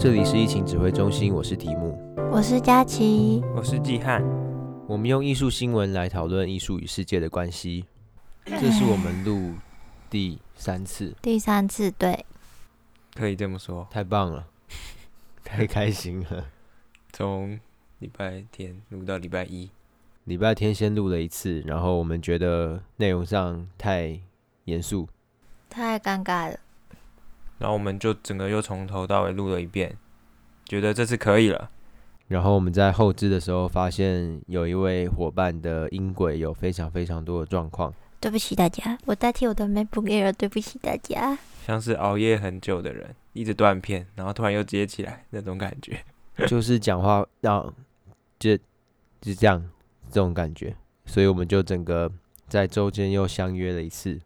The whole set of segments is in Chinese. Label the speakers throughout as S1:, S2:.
S1: 这里是疫情指挥中心，我是提姆，
S2: 我是佳琪，
S3: 我是季汉。
S1: 我们用艺术新闻来讨论艺术与世界的关系。这是我们录第三次，
S2: 第三次，对，
S3: 可以这么说。
S1: 太棒了，太开心了。
S3: 从礼拜天录到礼拜一，
S1: 礼拜天先录了一次，然后我们觉得内容上太严肃，
S2: 太尴尬了。
S3: 然后我们就整个又从头到尾录了一遍，觉得这次可以了。
S1: 然后我们在后置的时候发现，有一位伙伴的音轨有非常非常多的状况。
S2: 对不起大家，我代替我的 MacBook Air，对不起大家。
S3: 像是熬夜很久的人，一直断片，然后突然又接起来那种感觉，
S1: 就是讲话让就就这样这种感觉，所以我们就整个在周间又相约了一次。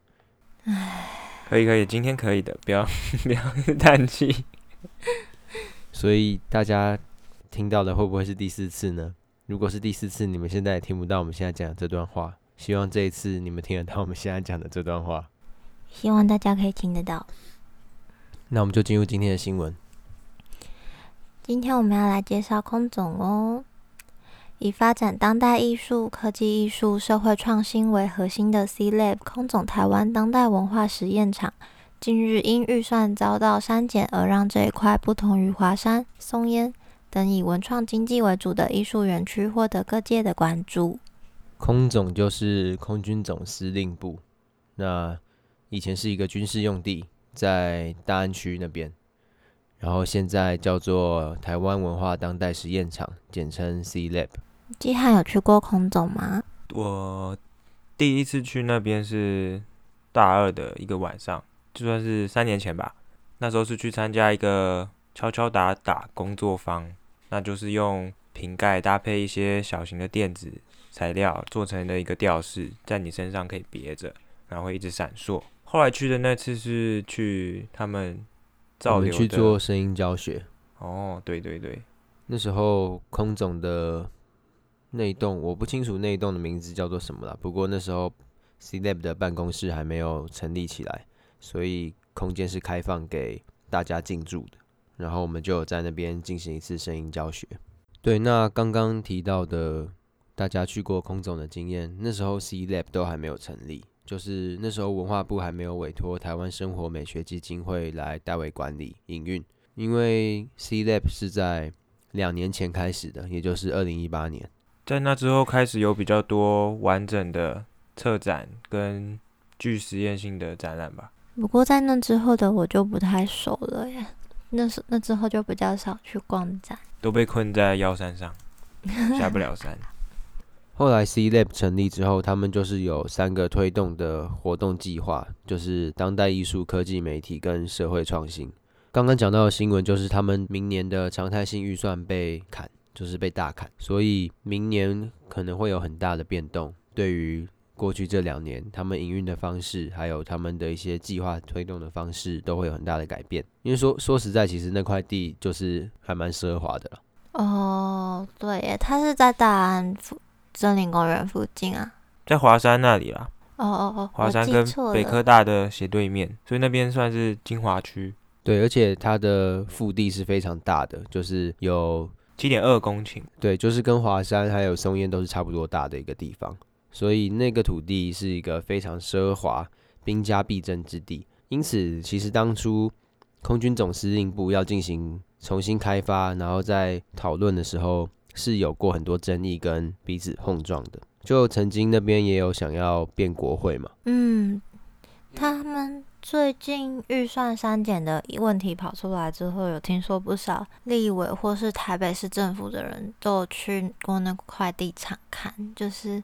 S2: 唉。
S3: 可以可以，今天可以的，不要 不要叹气。
S1: 所以大家听到的会不会是第四次呢？如果是第四次，你们现在也听不到我们现在讲的这段话。希望这一次你们听得到我们现在讲的这段话。
S2: 希望大家可以听得到。
S1: 那我们就进入今天的新闻。
S2: 今天我们要来介绍空总哦。以发展当代艺术、科技艺术、社会创新为核心的 C-LAB 空总台湾当代文化实验场，近日因预算遭到删减，而让这一块不同于华山、松烟等以文创经济为主的艺术园区获得各界的关注。
S1: 空总就是空军总司令部，那以前是一个军事用地，在大安区那边，然后现在叫做台湾文化当代实验场，简称 C-LAB。
S2: 季汉有去过空总吗？
S3: 我第一次去那边是大二的一个晚上，就算是三年前吧。那时候是去参加一个敲敲打打工作坊，那就是用瓶盖搭配一些小型的电子材料做成的一个吊饰，在你身上可以别着，然后会一直闪烁。后来去的那次是去他们造流
S1: 去做声音教学。
S3: 哦，对对对，
S1: 那时候空总的。那一栋我不清楚那一栋的名字叫做什么了，不过那时候 C-LAB 的办公室还没有成立起来，所以空间是开放给大家进驻的。然后我们就在那边进行一次声音教学。对，那刚刚提到的大家去过空总的经验，那时候 C-LAB 都还没有成立，就是那时候文化部还没有委托台湾生活美学基金会来代为管理营运，因为 C-LAB 是在两年前开始的，也就是二零一八年。
S3: 在那之后，开始有比较多完整的策展跟具实验性的展览吧。
S2: 不过在那之后的我就不太熟了耶。那是那之后就比较少去逛展，
S3: 都被困在药山上，下不了山。
S1: 后来 C-LAB 成立之后，他们就是有三个推动的活动计划，就是当代艺术、科技媒体跟社会创新。刚刚讲到的新闻就是他们明年的常态性预算被砍。就是被大砍，所以明年可能会有很大的变动。对于过去这两年，他们营运的方式，还有他们的一些计划推动的方式，都会有很大的改变。因为说说实在，其实那块地就是还蛮奢华的了。
S2: 哦，对耶，它是在大安附森林公园附近啊，
S3: 在华山那里啦。
S2: 哦哦哦，
S3: 华山跟北科大的斜对面，所以那边算是精华区。
S1: 对，而且它的腹地是非常大的，就是有。
S3: 七点二公顷，
S1: 对，就是跟华山还有松烟都是差不多大的一个地方，所以那个土地是一个非常奢华、兵家必争之地。因此，其实当初空军总司令部要进行重新开发，然后在讨论的时候，是有过很多争议跟彼此碰撞的。就曾经那边也有想要变国会嘛，
S2: 嗯，他们。最近预算删减的问题跑出来之后，有听说不少立委或是台北市政府的人都有去过那块地场看，就是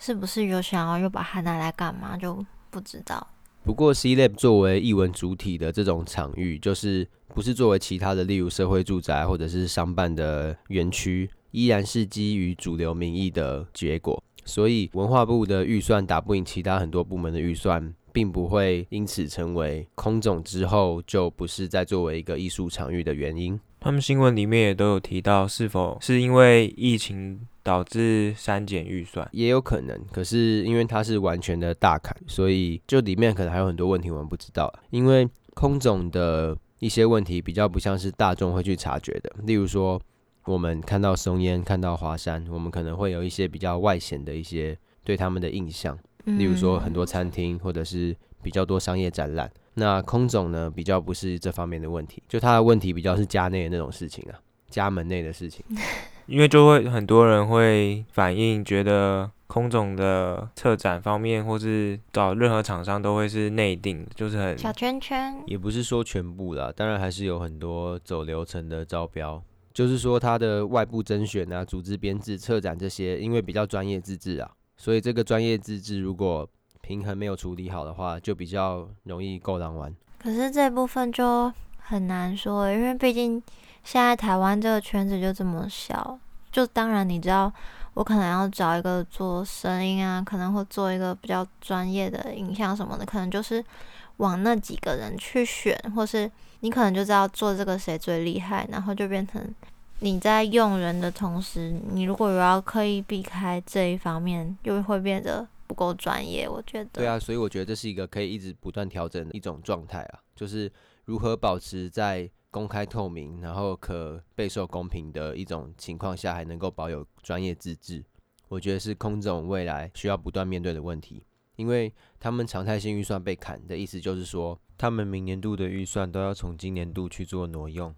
S2: 是不是有想要又把它拿来干嘛，就不知道。
S1: 不过 C-LAB 作为艺文主体的这种场域，就是不是作为其他的，例如社会住宅或者是商办的园区，依然是基于主流民意的结果。所以文化部的预算打不赢其他很多部门的预算。并不会因此成为空总之后就不是再作为一个艺术场域的原因。
S3: 他们新闻里面也都有提到，是否是因为疫情导致删减预算，
S1: 也有可能。可是因为它是完全的大砍，所以就里面可能还有很多问题我们不知道。因为空总的一些问题比较不像是大众会去察觉的。例如说，我们看到松烟，看到华山，我们可能会有一些比较外显的一些对他们的印象。例如说，很多餐厅或者是比较多商业展览。那空总呢，比较不是这方面的问题，就他的问题比较是家内的那种事情啊，家门内的事情。
S3: 因为就会很多人会反映，觉得空总的策展方面，或是找任何厂商都会是内定，就是很
S2: 小圈圈。
S1: 也不是说全部啦，当然还是有很多走流程的招标。就是说他的外部甄选啊、组织编制、策展这些，因为比较专业自治啊，所以这个专业自治如果平衡没有处理好的话，就比较容易够狼玩。
S2: 可是这部分就很难说，因为毕竟。现在台湾这个圈子就这么小，就当然你知道，我可能要找一个做声音啊，可能会做一个比较专业的影像什么的，可能就是往那几个人去选，或是你可能就知道做这个谁最厉害，然后就变成你在用人的同时，你如果有要刻意避开这一方面，又会变得不够专业。我觉得。
S1: 对啊，所以我觉得这是一个可以一直不断调整的一种状态啊，就是如何保持在。公开透明，然后可备受公平的一种情况下，还能够保有专业自治，我觉得是空总未来需要不断面对的问题。因为他们常态性预算被砍的意思，就是说他们明年度的预算都要从今年度去做挪用，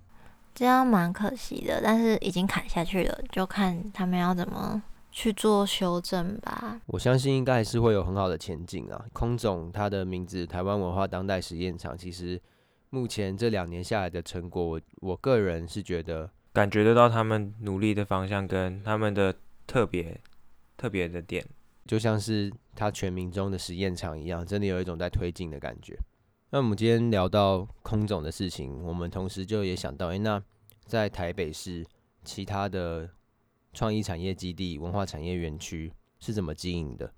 S2: 这样蛮可惜的。但是已经砍下去了，就看他们要怎么去做修正吧。
S1: 我相信应该还是会有很好的前景啊。空总他的名字“台湾文化当代实验场”，其实。目前这两年下来的成果，我我个人是觉得
S3: 感觉得到他们努力的方向跟他们的特别特别的点，
S1: 就像是他全民中的实验场一样，真的有一种在推进的感觉。那我们今天聊到空总的事情，我们同时就也想到，诶，那在台北市其他的创意产业基地、文化产业园区是怎么经营的？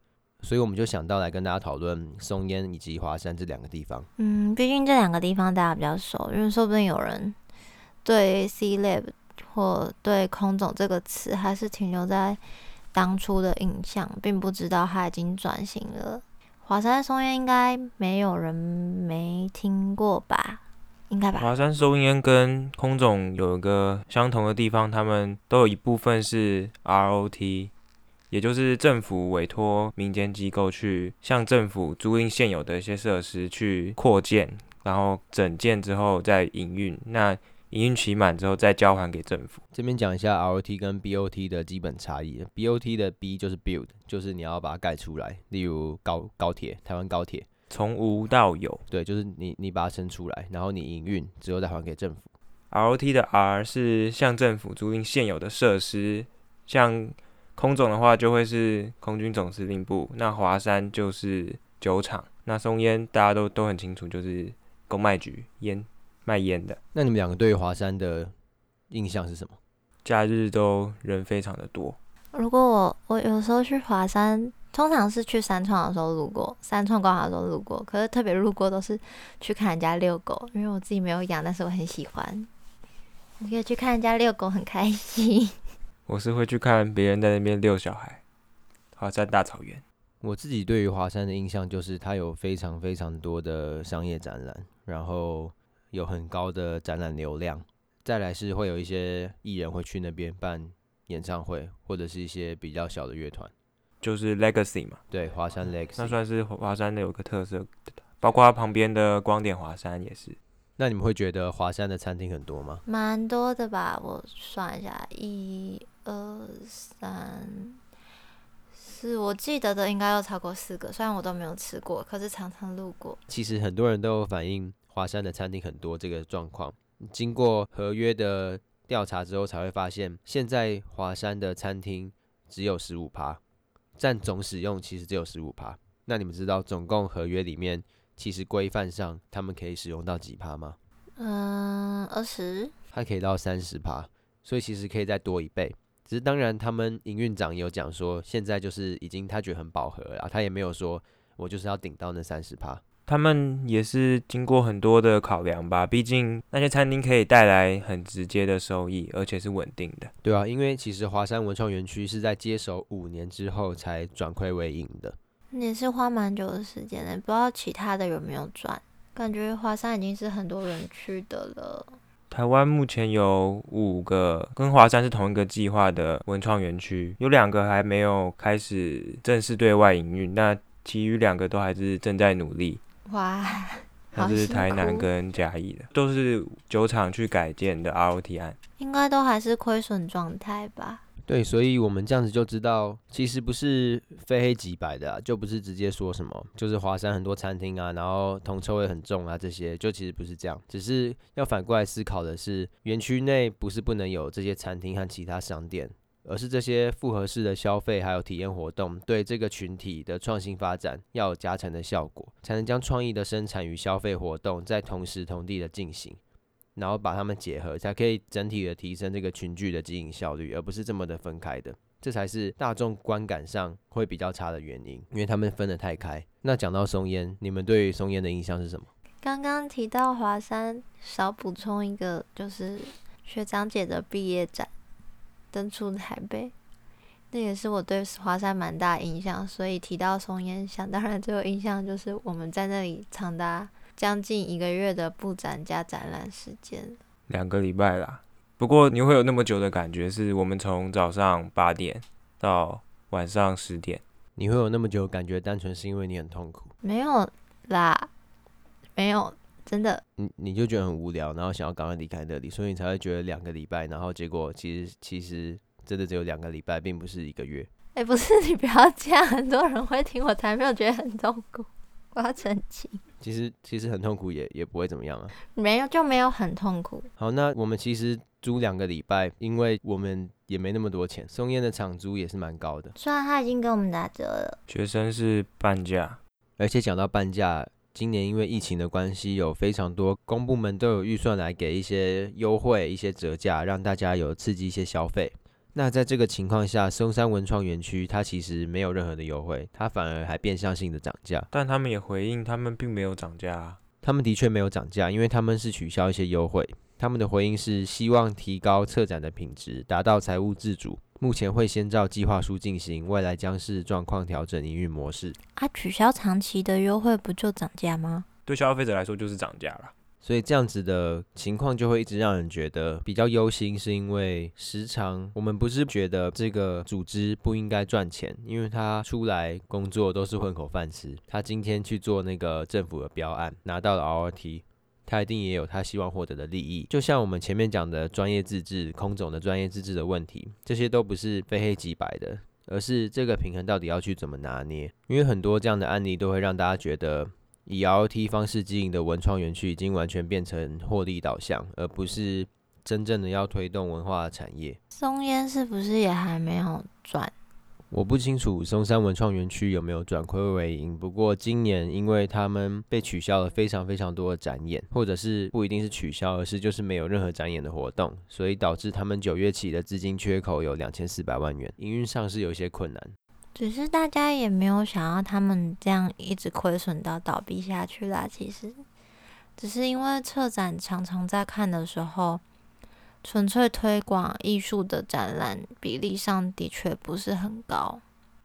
S1: 所以我们就想到来跟大家讨论松烟以及华山这两个地方。
S2: 嗯，毕竟这两个地方大家比较熟，因为说不定有人对 C Lab 或对空总这个词还是停留在当初的印象，并不知道他已经转型了。华山松烟应该没有人没听过吧？应该吧。
S3: 华山松烟跟空总有一个相同的地方，他们都有一部分是 ROT。也就是政府委托民间机构去向政府租赁现有的一些设施去扩建，然后整建之后再营运。那营运期满之后再交还给政府。
S1: 这边讲一下 ROT 跟 BOT 的基本差异。BOT 的 B 就是 build，就是你要把它盖出来。例如高高铁，台湾高铁
S3: 从无到有，
S1: 对，就是你你把它生出来，然后你营运之后再还给政府。
S3: ROT 的 R 是向政府租赁现有的设施，像。空总的话就会是空军总司令部，那华山就是酒厂，那松烟大家都都很清楚，就是公卖局烟卖烟的。
S1: 那你们两个对于华山的印象是什么？
S3: 假日都人非常的多。
S2: 如果我我有时候去华山，通常是去三创的时候路过，三创逛的时候路过，可是特别路过都是去看人家遛狗，因为我自己没有养，但是我很喜欢，你可以去看人家遛狗，很开心。
S3: 我是会去看别人在那边遛小孩。华山大草原，
S1: 我自己对于华山的印象就是它有非常非常多的商业展览，然后有很高的展览流量。再来是会有一些艺人会去那边办演唱会，或者是一些比较小的乐团，
S3: 就是 Legacy 嘛。
S1: 对，华山 Legacy，
S3: 那算是华山的有个特色，包括它旁边的光点华山也是。
S1: 那你们会觉得华山的餐厅很多吗？
S2: 蛮多的吧，我算一下，一、二、三、四，我记得的应该有超过四个。虽然我都没有吃过，可是常常路过。
S1: 其实很多人都有反映华山的餐厅很多这个状况。经过合约的调查之后，才会发现现在华山的餐厅只有十五趴，占总使用其实只有十五趴。那你们知道总共合约里面？其实规范上，他们可以使用到几趴吗？
S2: 嗯，二十。
S1: 它可以到三十趴，所以其实可以再多一倍。只是当然，他们营运长有讲说，现在就是已经他觉得很饱和了，他也没有说我就是要顶到那三十趴。
S3: 他们也是经过很多的考量吧，毕竟那些餐厅可以带来很直接的收益，而且是稳定的。
S1: 对啊，因为其实华山文创园区是在接手五年之后才转亏为盈的。
S2: 也是花蛮久的时间的，不知道其他的有没有赚。感觉华山已经是很多人去的了。
S3: 台湾目前有五个跟华山是同一个计划的文创园区，有两个还没有开始正式对外营运，那其余两个都还是正在努力。
S2: 哇，
S3: 那是台南跟嘉义的，都是酒厂去改建的 ROT 案，
S2: 应该都还是亏损状态吧。
S1: 对，所以我们这样子就知道，其实不是非黑即白的啊，就不是直接说什么，就是华山很多餐厅啊，然后铜臭味很重啊，这些就其实不是这样，只是要反过来思考的是，园区内不是不能有这些餐厅和其他商店，而是这些复合式的消费还有体验活动，对这个群体的创新发展要有加成的效果，才能将创意的生产与消费活动在同时同地的进行。然后把它们结合，才可以整体的提升这个群聚的经营效率，而不是这么的分开的。这才是大众观感上会比较差的原因，因为他们分得太开。那讲到松烟，你们对于松烟的印象是什么？
S2: 刚刚提到华山，少补充一个，就是学长姐的毕业展登出台北，那也是我对华山蛮大印象。所以提到松烟，想当然最有印象就是我们在那里长达。将近一个月的布展加展览时间，
S3: 两个礼拜啦。不过你会有那么久的感觉，是我们从早上八点到晚上十点。
S1: 你会有那么久的感觉，单纯是因为你很痛苦？
S2: 没有啦，没有，真的。
S1: 你你就觉得很无聊，然后想要赶快离开那里，所以你才会觉得两个礼拜。然后结果其实其实真的只有两个礼拜，并不是一个月。
S2: 哎、欸，不是，你不要这样，很多人会听，我才没有觉得很痛苦。我要澄清。
S1: 其实其实很痛苦也也不会怎么样啊，
S2: 没有就没有很痛苦。
S1: 好，那我们其实租两个礼拜，因为我们也没那么多钱，松烟的场租也是蛮高的。
S2: 虽然他已经给我们打折了，
S3: 学生是半价，
S1: 而且讲到半价，今年因为疫情的关系，有非常多公部门都有预算来给一些优惠、一些折价，让大家有刺激一些消费。那在这个情况下，松山文创园区它其实没有任何的优惠，它反而还变相性的涨价。
S3: 但他们也回应，他们并没有涨价啊。
S1: 他们的确没有涨价，因为他们是取消一些优惠。他们的回应是希望提高策展的品质，达到财务自主。目前会先照计划书进行，未来将视状况调整营运模式。
S2: 啊，取消长期的优惠不就涨价吗？
S3: 对消费者来说就是涨价了。
S1: 所以这样子的情况就会一直让人觉得比较忧心，是因为时常我们不是觉得这个组织不应该赚钱，因为他出来工作都是混口饭吃。他今天去做那个政府的标案，拿到了 ROT，他一定也有他希望获得的利益。就像我们前面讲的专业自治、空总的专业自治的问题，这些都不是非黑即白的，而是这个平衡到底要去怎么拿捏。因为很多这样的案例都会让大家觉得。以 LOT 方式经营的文创园区已经完全变成获利导向，而不是真正的要推动文化产业。
S2: 松烟是不是也还没有转？
S1: 我不清楚松山文创园区有没有转亏为盈。不过今年因为他们被取消了非常非常多的展演，或者是不一定是取消，而是就是没有任何展演的活动，所以导致他们九月起的资金缺口有两千四百万元，营运上是有些困难。
S2: 只是大家也没有想要他们这样一直亏损到倒闭下去啦。其实，只是因为策展常常在看的时候，纯粹推广艺术的展览比例上的确不是很高。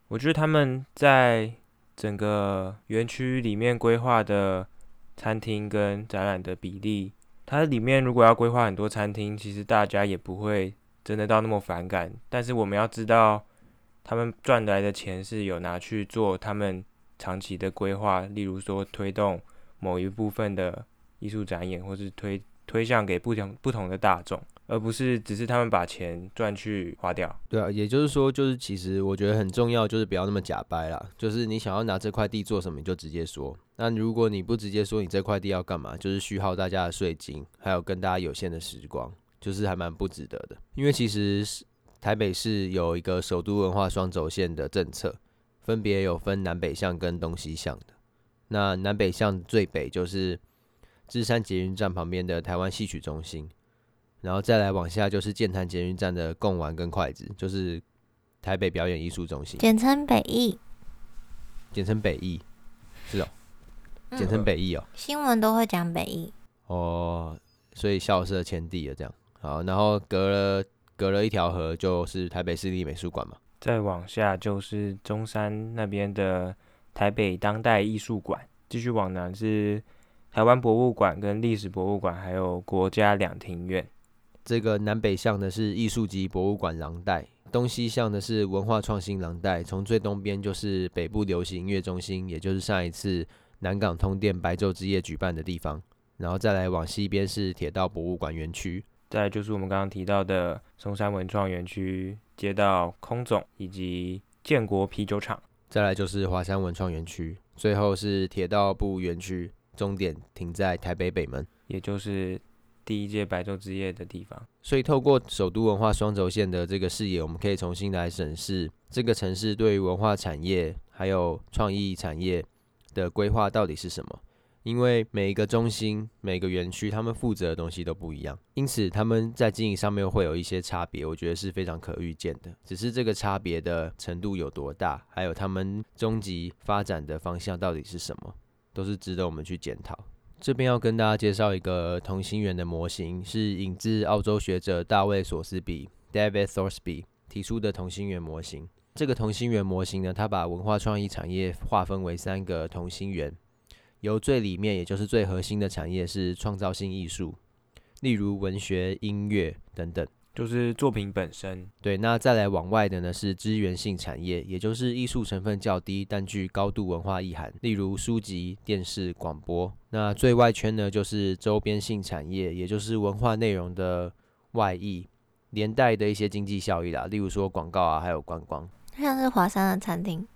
S3: 我觉得他们在整个园区里面规划的餐厅跟展览的比例，它里面如果要规划很多餐厅，其实大家也不会真的到那么反感。但是我们要知道。他们赚来的钱是有拿去做他们长期的规划，例如说推动某一部分的艺术展演，或是推推向给不同不同的大众，而不是只是他们把钱赚去花掉。
S1: 对啊，也就是说，就是其实我觉得很重要，就是不要那么假掰啦。就是你想要拿这块地做什么，你就直接说。那如果你不直接说你这块地要干嘛，就是虚耗大家的税金，还有跟大家有限的时光，就是还蛮不值得的。因为其实是。台北市有一个首都文化双轴线的政策，分别有分南北向跟东西向的。那南北向最北就是芝山捷运站旁边的台湾戏曲中心，然后再来往下就是剑潭捷运站的贡丸跟筷子，就是台北表演艺术中心，
S2: 简称北艺，
S1: 简称北艺，是哦，简称北艺哦，
S2: 新闻都会讲北艺
S1: 哦，所以校舍迁地了这样，好，然后隔了。隔了一条河就是台北市立美术馆嘛，
S3: 再往下就是中山那边的台北当代艺术馆，继续往南是台湾博物馆跟历史博物馆，还有国家两庭院。
S1: 这个南北向的是艺术及博物馆廊带，东西向的是文化创新廊带。从最东边就是北部流行音乐中心，也就是上一次南港通电白昼之夜举办的地方。然后再来往西边是铁道博物馆园区，
S3: 再来就是我们刚刚提到的松山文创园区、街道空总以及建国啤酒厂，
S1: 再来就是华山文创园区，最后是铁道部园区，终点停在台北北门，
S3: 也就是第一届白昼之夜的地方。
S1: 所以透过首都文化双轴线的这个视野，我们可以重新来审视这个城市对于文化产业还有创意产业的规划到底是什么。因为每一个中心、每个园区，他们负责的东西都不一样，因此他们在经营上面会有一些差别，我觉得是非常可预见的。只是这个差别的程度有多大，还有他们终极发展的方向到底是什么，都是值得我们去检讨。这边要跟大家介绍一个同心圆的模型，是引自澳洲学者大卫·索斯比 （David Thorsby） 提出的同心圆模型。这个同心圆模型呢，它把文化创意产业划分为三个同心圆。由最里面，也就是最核心的产业是创造性艺术，例如文学、音乐等等，
S3: 就是作品本身。
S1: 对，那再来往外的呢是资源性产业，也就是艺术成分较低，但具高度文化意涵，例如书籍、电视、广播。那最外圈呢就是周边性产业，也就是文化内容的外溢，连带的一些经济效益啦，例如说广告啊，还有观光。
S2: 像是华山的餐厅。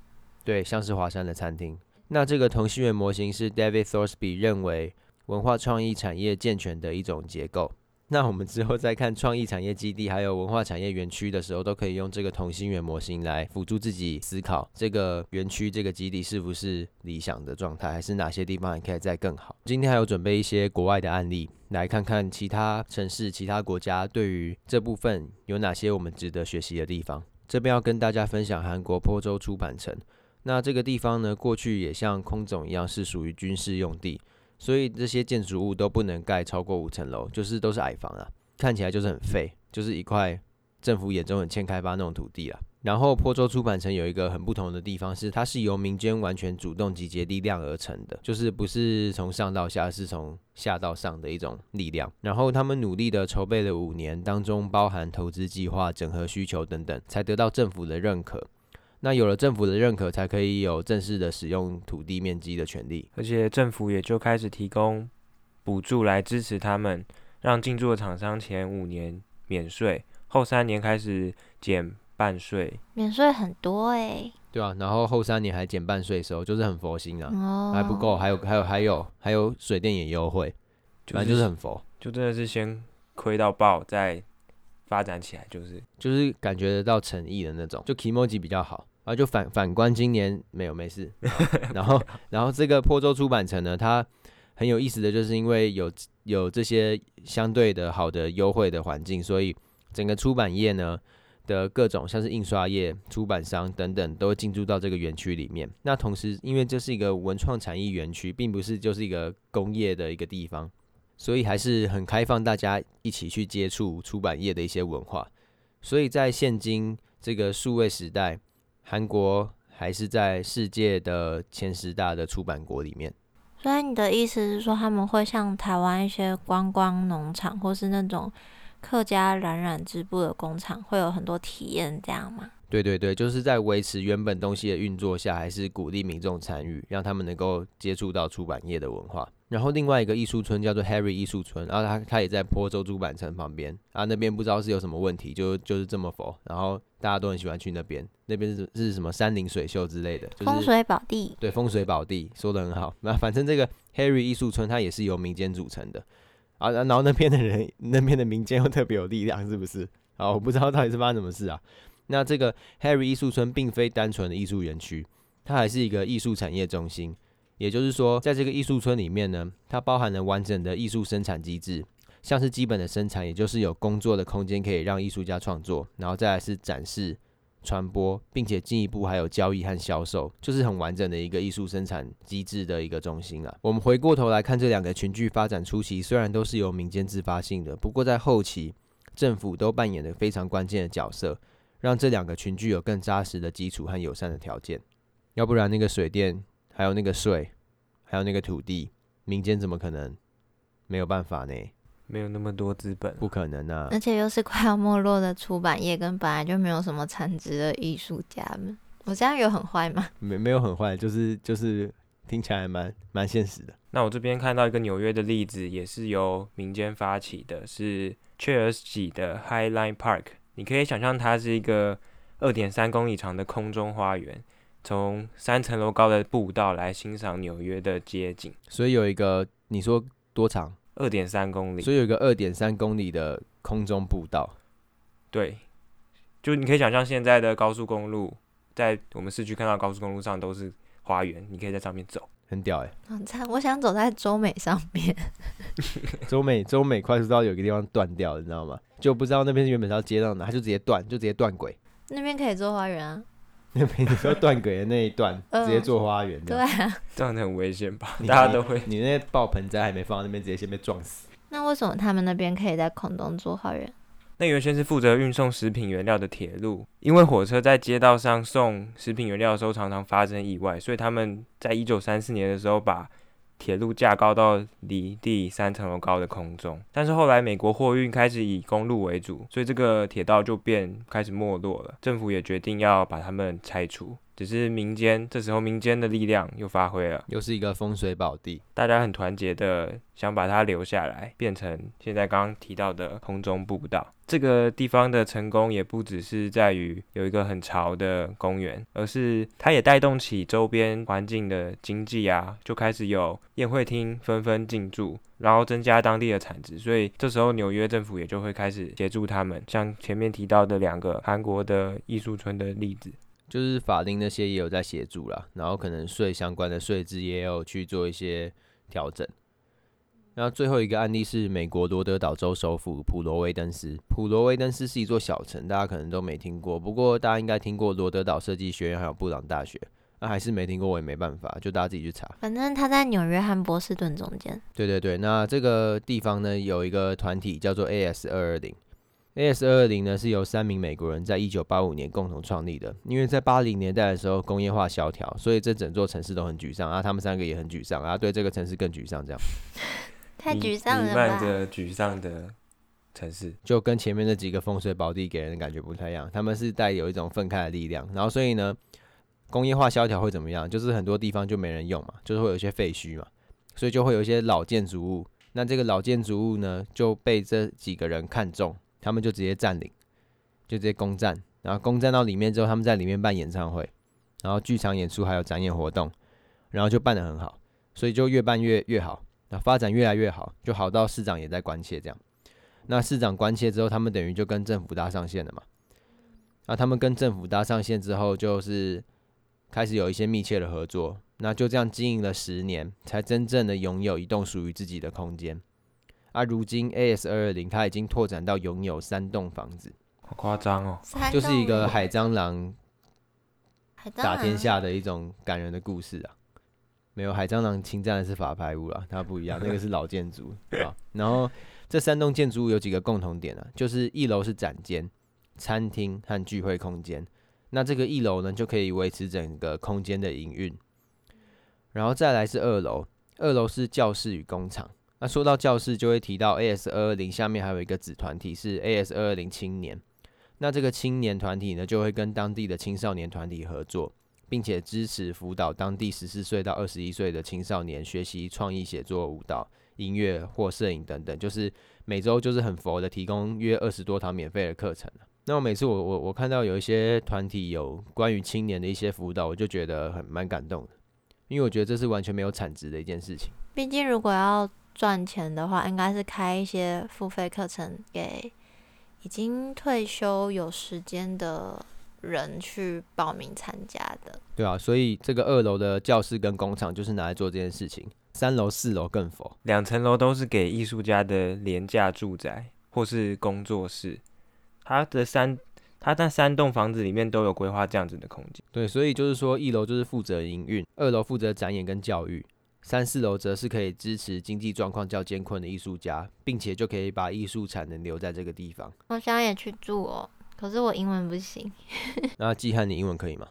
S1: 对，像是华山的餐厅。那这个同心圆模型是 David Thorsby 认为文化创意产业健全的一种结构。那我们之后再看创意产业基地还有文化产业园区的时候，都可以用这个同心圆模型来辅助自己思考这个园区这个基地是不是理想的状态，还是哪些地方还可以再更好。今天还有准备一些国外的案例，来看看其他城市、其他国家对于这部分有哪些我们值得学习的地方。这边要跟大家分享韩国坡州出版城。那这个地方呢，过去也像空总一样是属于军事用地，所以这些建筑物都不能盖超过五层楼，就是都是矮房啊，看起来就是很废，就是一块政府眼中很欠开发那种土地啊。然后坡州出版城有一个很不同的地方是，它是由民间完全主动集结力量而成的，就是不是从上到下，是从下到上的一种力量。然后他们努力的筹备了五年，当中包含投资计划、整合需求等等，才得到政府的认可。那有了政府的认可，才可以有正式的使用土地面积的权利，
S3: 而且政府也就开始提供补助来支持他们，让进驻的厂商前五年免税，后三年开始减半税。
S2: 免税很多哎、欸，
S1: 对啊，然后后三年还减半税的时候，就是很佛心啊，
S2: 哦、
S1: 还不够，还有还有还有还有水电也优惠，反正就是很佛，
S3: 就真的是先亏到爆，再发展起来，就是
S1: 就是感觉得到诚意的那种，就 Kimoji 比较好。啊，就反反观今年没有没事，然后然后这个坡州出版城呢，它很有意思的就是因为有有这些相对的好的优惠的环境，所以整个出版业呢的各种像是印刷业、出版商等等都进驻到这个园区里面。那同时，因为这是一个文创产业园区，并不是就是一个工业的一个地方，所以还是很开放大家一起去接触出版业的一些文化。所以在现今这个数位时代。韩国还是在世界的前十大的出版国里面，
S2: 所以你的意思是说，他们会像台湾一些观光农场，或是那种客家染染织布的工厂，会有很多体验这样吗？
S1: 对对对，就是在维持原本东西的运作下，还是鼓励民众参与，让他们能够接触到出版业的文化。然后另外一个艺术村叫做 Harry 艺术村，然后他他也在坡州主板城旁边啊，那边不知道是有什么问题，就就是这么佛，然后大家都很喜欢去那边，那边是是什么山林水秀之类的，就是、
S2: 风水宝地，
S1: 对，风水宝地说的很好。那反正这个 Harry 艺术村它也是由民间组成的啊，然后那边的人，那边的民间又特别有力量，是不是？啊，我不知道到底是发生什么事啊。那这个 Harry 艺术村并非单纯的艺术园区，它还是一个艺术产业中心。也就是说，在这个艺术村里面呢，它包含了完整的艺术生产机制，像是基本的生产，也就是有工作的空间可以让艺术家创作，然后再来是展示、传播，并且进一步还有交易和销售，就是很完整的一个艺术生产机制的一个中心啊。我们回过头来看这两个群聚发展初期，虽然都是由民间自发性的，不过在后期，政府都扮演了非常关键的角色，让这两个群聚有更扎实的基础和友善的条件，要不然那个水电。还有那个税，还有那个土地，民间怎么可能没有办法呢？
S3: 没有那么多资本，
S1: 不可能啊！
S2: 而且又是快要没落的出版业，跟本来就没有什么产值的艺术家们，我这样有很坏吗？
S1: 没没有很坏，就是就是听起来蛮蛮现实的。
S3: 那我这边看到一个纽约的例子，也是由民间发起的，是 Chersky 的 High Line Park。你可以想象它是一个二点三公里长的空中花园，从三层楼高的步道来欣赏纽约的街景。
S1: 所以有一个，你说多长？
S3: 二点三公里，
S1: 所以有一个二点三公里的空中步道。
S3: 对，就你可以想象现在的高速公路，在我们市区看到高速公路上都是花园，你可以在上面走，
S1: 很屌哎、欸！
S2: 很惨，我想走在中美上面。
S1: 中美中美快速道有一个地方断掉，你知道吗？就不知道那边原本是要接到哪，它就直接断，就直接断轨。
S2: 那边可以做花园啊。
S1: 那边你说断轨的那一段，直接做花园，
S2: 对啊，
S3: 这样很危险吧？大家都会，
S1: 你那爆盆栽还没放到那边，直接先被撞死。
S2: 那为什么他们那边可以在空中做花园？
S3: 那原先是负责运送食品原料的铁路，因为火车在街道上送食品原料的时候常常发生意外，所以他们在一九三四年的时候把铁路架高到离地三层楼高的空中，但是后来美国货运开始以公路为主，所以这个铁道就变开始没落了。政府也决定要把它们拆除，只是民间这时候民间的力量又发挥了，
S1: 又是一个风水宝地，
S3: 大家很团结的想把它留下来，变成现在刚刚提到的空中步道。这个地方的成功也不只是在于有一个很潮的公园，而是它也带动起周边环境的经济啊，就开始有宴会厅纷纷进驻，然后增加当地的产值。所以这时候纽约政府也就会开始协助他们，像前面提到的两个韩国的艺术村的例子，
S1: 就是法令那些也有在协助啦，然后可能税相关的税制也有去做一些调整。那最后一个案例是美国罗德岛州首府普罗威登斯。普罗威登斯是一座小城，大家可能都没听过。不过大家应该听过罗德岛设计学院还有布朗大学。那还是没听过，我也没办法，就大家自己去查。
S2: 反正他在纽约和波士顿中间。
S1: 对对对，那这个地方呢，有一个团体叫做 AS 二二零。AS 二二零呢是由三名美国人在一九八五年共同创立的。因为在八零年代的时候工业化萧条，所以这整座城市都很沮丧啊。他们三个也很沮丧啊，对这个城市更沮丧，这样。
S2: 太沮丧了吧？
S3: 弥漫着沮丧的城市，
S1: 就跟前面那几个风水宝地给人的感觉不太一样。他们是带有一种愤慨的力量，然后所以呢，工业化萧条会怎么样？就是很多地方就没人用嘛，就是会有一些废墟嘛，所以就会有一些老建筑物。那这个老建筑物呢，就被这几个人看中，他们就直接占领，就直接攻占。然后攻占到里面之后，他们在里面办演唱会，然后剧场演出还有展演活动，然后就办得很好，所以就越办越越好。那发展越来越好，就好到市长也在关切这样。那市长关切之后，他们等于就跟政府搭上线了嘛。那他们跟政府搭上线之后，就是开始有一些密切的合作。那就这样经营了十年，才真正的拥有一栋属于自己的空间。而如今 AS 二二零，它已经拓展到拥有三栋房子，
S3: 好夸张哦！
S1: 就是一个海蟑螂打天下的一种感人的故事啊。没有海蟑螂侵占的是法拍屋啦，它不一样，那个是老建筑啊。然后这三栋建筑物有几个共同点啊，就是一楼是展间、餐厅和聚会空间。那这个一楼呢，就可以维持整个空间的营运。然后再来是二楼，二楼是教室与工厂。那说到教室，就会提到 AS 二二零下面还有一个子团体是 AS 二二零青年。那这个青年团体呢，就会跟当地的青少年团体合作。并且支持辅导当地十四岁到二十一岁的青少年学习创意写作、舞蹈、音乐或摄影等等，就是每周就是很佛的提供约二十多堂免费的课程。那我每次我我我看到有一些团体有关于青年的一些辅导，我就觉得很蛮感动的，因为我觉得这是完全没有产值的一件事情。
S2: 毕竟如果要赚钱的话，应该是开一些付费课程给已经退休有时间的。人去报名参加的，
S1: 对啊，所以这个二楼的教室跟工厂就是拿来做这件事情。三楼、四楼更否，
S3: 两层楼都是给艺术家的廉价住宅或是工作室。他的三，他在三栋房子里面都有规划这样子的空间。
S1: 对，所以就是说，一楼就是负责营运，二楼负责展演跟教育，三四楼则是可以支持经济状况较艰困的艺术家，并且就可以把艺术产能留在这个地方。
S2: 我想也去住哦。可是我英文不行。
S1: 那季汉，你英文可以吗？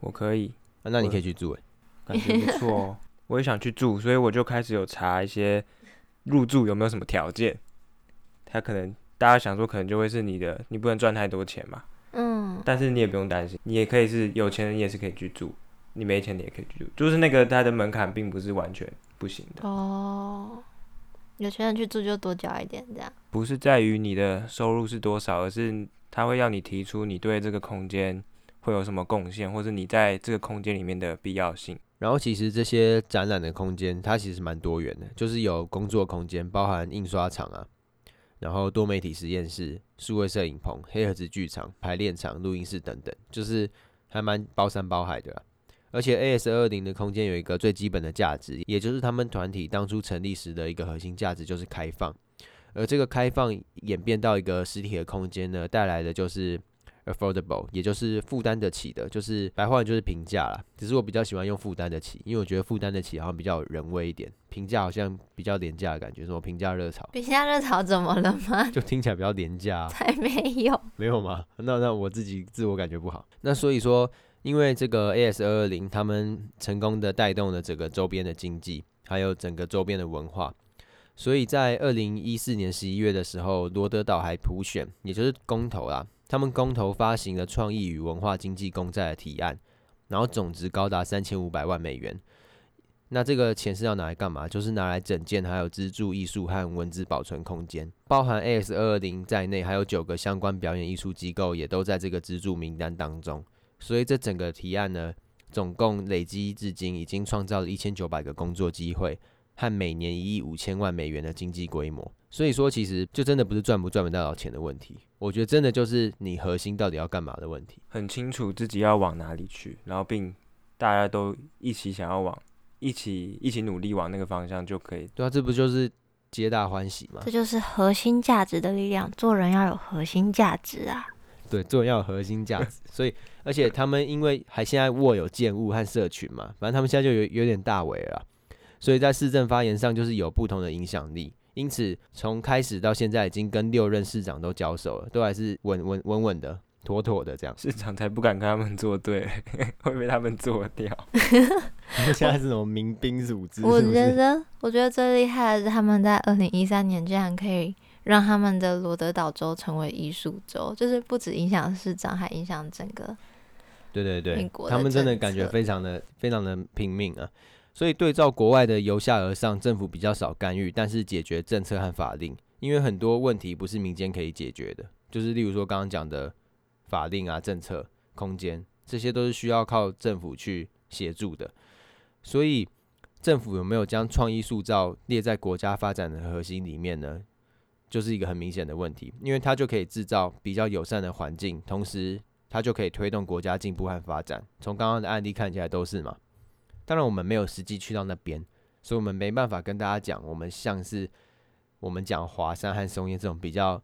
S3: 我可以。
S1: 啊、那你可以去住诶，
S3: 感觉不错哦。我也想去住，所以我就开始有查一些入住有没有什么条件。他可能大家想说，可能就会是你的，你不能赚太多钱嘛。
S2: 嗯。
S3: 但是你也不用担心，你也可以是有钱人，你也是可以去住。你没钱，你也可以去住。就是那个它的门槛并不是完全不行的。
S2: 哦。有钱人去住就多交一点，这样。
S3: 不是在于你的收入是多少，而是他会要你提出你对这个空间会有什么贡献，或是你在这个空间里面的必要性。
S1: 然后其实这些展览的空间，它其实蛮多元的，就是有工作空间，包含印刷厂啊，然后多媒体实验室、数位摄影棚、黑盒子剧场、排练场、录音室等等，就是还蛮包山包海的啦。而且 AS 二零的空间有一个最基本的价值，也就是他们团体当初成立时的一个核心价值，就是开放。而这个开放演变到一个实体的空间呢，带来的就是 affordable，也就是负担得起的，就是白话就是平价啦。只是我比较喜欢用负担得起，因为我觉得负担得起好像比较人味一点，平价好像比较廉价的感觉。什么平价热潮？
S2: 平价热潮怎么了吗？
S1: 就听起来比较廉价啊。
S2: 才没有，
S1: 没有吗？那那我自己自我感觉不好。那所以说，因为这个 AS220 他们成功的带动了整个周边的经济，还有整个周边的文化。所以在二零一四年十一月的时候，罗德岛还普选，也就是公投啦。他们公投发行了创意与文化经济公债的提案，然后总值高达三千五百万美元。那这个钱是要拿来干嘛？就是拿来整建，还有资助艺术和文字保存空间，包含 AS 二二零在内，还有九个相关表演艺术机构也都在这个资助名单当中。所以这整个提案呢，总共累积至今已经创造了一千九百个工作机会。和每年一亿五千万美元的经济规模，所以说其实就真的不是赚不赚不到钱的问题，我觉得真的就是你核心到底要干嘛的问题。
S3: 很清楚自己要往哪里去，然后并大家都一起想要往一起一起努力往那个方向就可以。
S1: 对啊，这不就是皆大欢喜吗？
S2: 这就是核心价值的力量，做人要有核心价值啊。
S1: 对，做人要有核心价值，所以而且他们因为还现在握有建物和社群嘛，反正他们现在就有有点大尾了。所以在市政发言上就是有不同的影响力，因此从开始到现在已经跟六任市长都交手了，都还是稳稳稳稳的、妥妥的这样。
S3: 市长才不敢跟他们作对，会被他们做掉。
S1: 现在是什么民兵组织？
S2: 我觉得，我觉得最厉害的是他们在二零一三年竟然可以让他们的罗德岛州成为艺术州，就是不止影响市长，还影响整个。
S1: 对对对，他们真的感觉非常的非常的拼命啊。所以对照国外的由下而上，政府比较少干预，但是解决政策和法令，因为很多问题不是民间可以解决的，就是例如说刚刚讲的法令啊、政策、空间，这些都是需要靠政府去协助的。所以政府有没有将创意塑造列在国家发展的核心里面呢？就是一个很明显的问题，因为它就可以制造比较友善的环境，同时它就可以推动国家进步和发展。从刚刚的案例看起来都是嘛。当然，我们没有实际去到那边，所以我们没办法跟大家讲。我们像是我们讲华山和松烟这种比较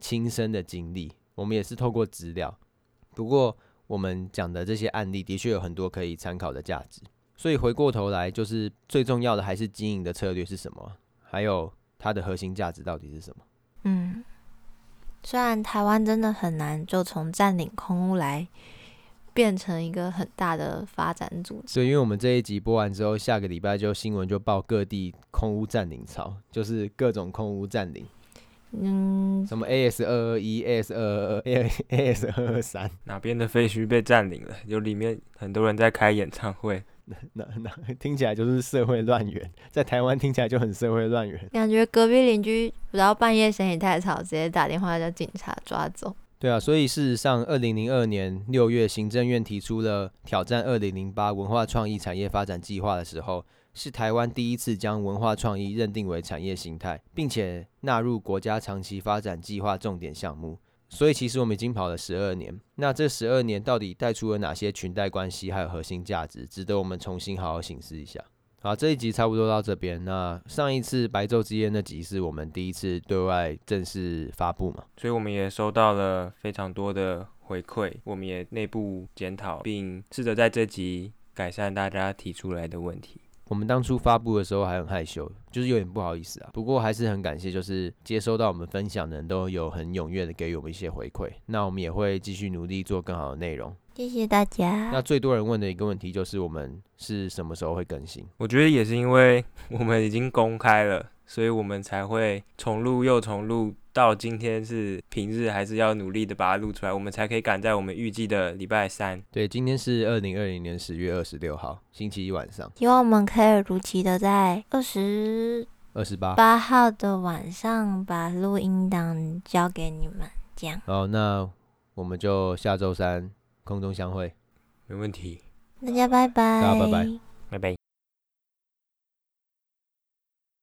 S1: 亲身的经历，我们也是透过资料。不过，我们讲的这些案例的确有很多可以参考的价值。所以回过头来，就是最重要的还是经营的策略是什么，还有它的核心价值到底是什么。
S2: 嗯，虽然台湾真的很难，就从占领空屋来。变成一个很大的发展组织。
S1: 对，因为我们这一集播完之后，下个礼拜就新闻就报各地空屋占领潮，就是各种空屋占领。嗯，什么 AS 二二一、AS 二二二、AS 二二三，
S3: 哪边的废墟被占领了？有里面很多人在开演唱会，
S1: 那那那听起来就是社会乱源，在台湾听起来就很社会乱源。
S2: 感觉隔壁邻居不到半夜嫌你太吵，直接打电话叫警察抓走。
S1: 对啊，所以事实上，二零零二年六月，行政院提出了挑战二零零八文化创意产业发展计划的时候，是台湾第一次将文化创意认定为产业形态，并且纳入国家长期发展计划重点项目。所以，其实我们已经跑了十二年。那这十二年到底带出了哪些裙带关系，还有核心价值，值得我们重新好好省思一下。好，这一集差不多到这边。那上一次白昼之夜那集是我们第一次对外正式发布嘛，
S3: 所以我们也收到了非常多的回馈，我们也内部检讨，并试着在这集改善大家提出来的问题。
S1: 我们当初发布的时候还很害羞，就是有点不好意思啊。不过还是很感谢，就是接收到我们分享的人都有很踊跃的给予我们一些回馈。那我们也会继续努力做更好的内容。
S2: 谢谢大家。
S1: 那最多人问的一个问题就是我们是什么时候会更新？
S3: 我觉得也是因为我们已经公开了，所以我们才会重录又重录。到今天是平日，还是要努力的把它录出来，我们才可以赶在我们预计的礼拜三。
S1: 对，今天是二零二零年十月二十六号，星期一晚上。
S2: 希望我们可以如期的在二十
S1: 二十八
S2: 八号的晚上把录音档交给你们，这样。
S1: 好，那我们就下周三空中相会。
S3: 没问题。
S2: 大家拜拜。
S1: 大家拜拜。
S3: 拜拜。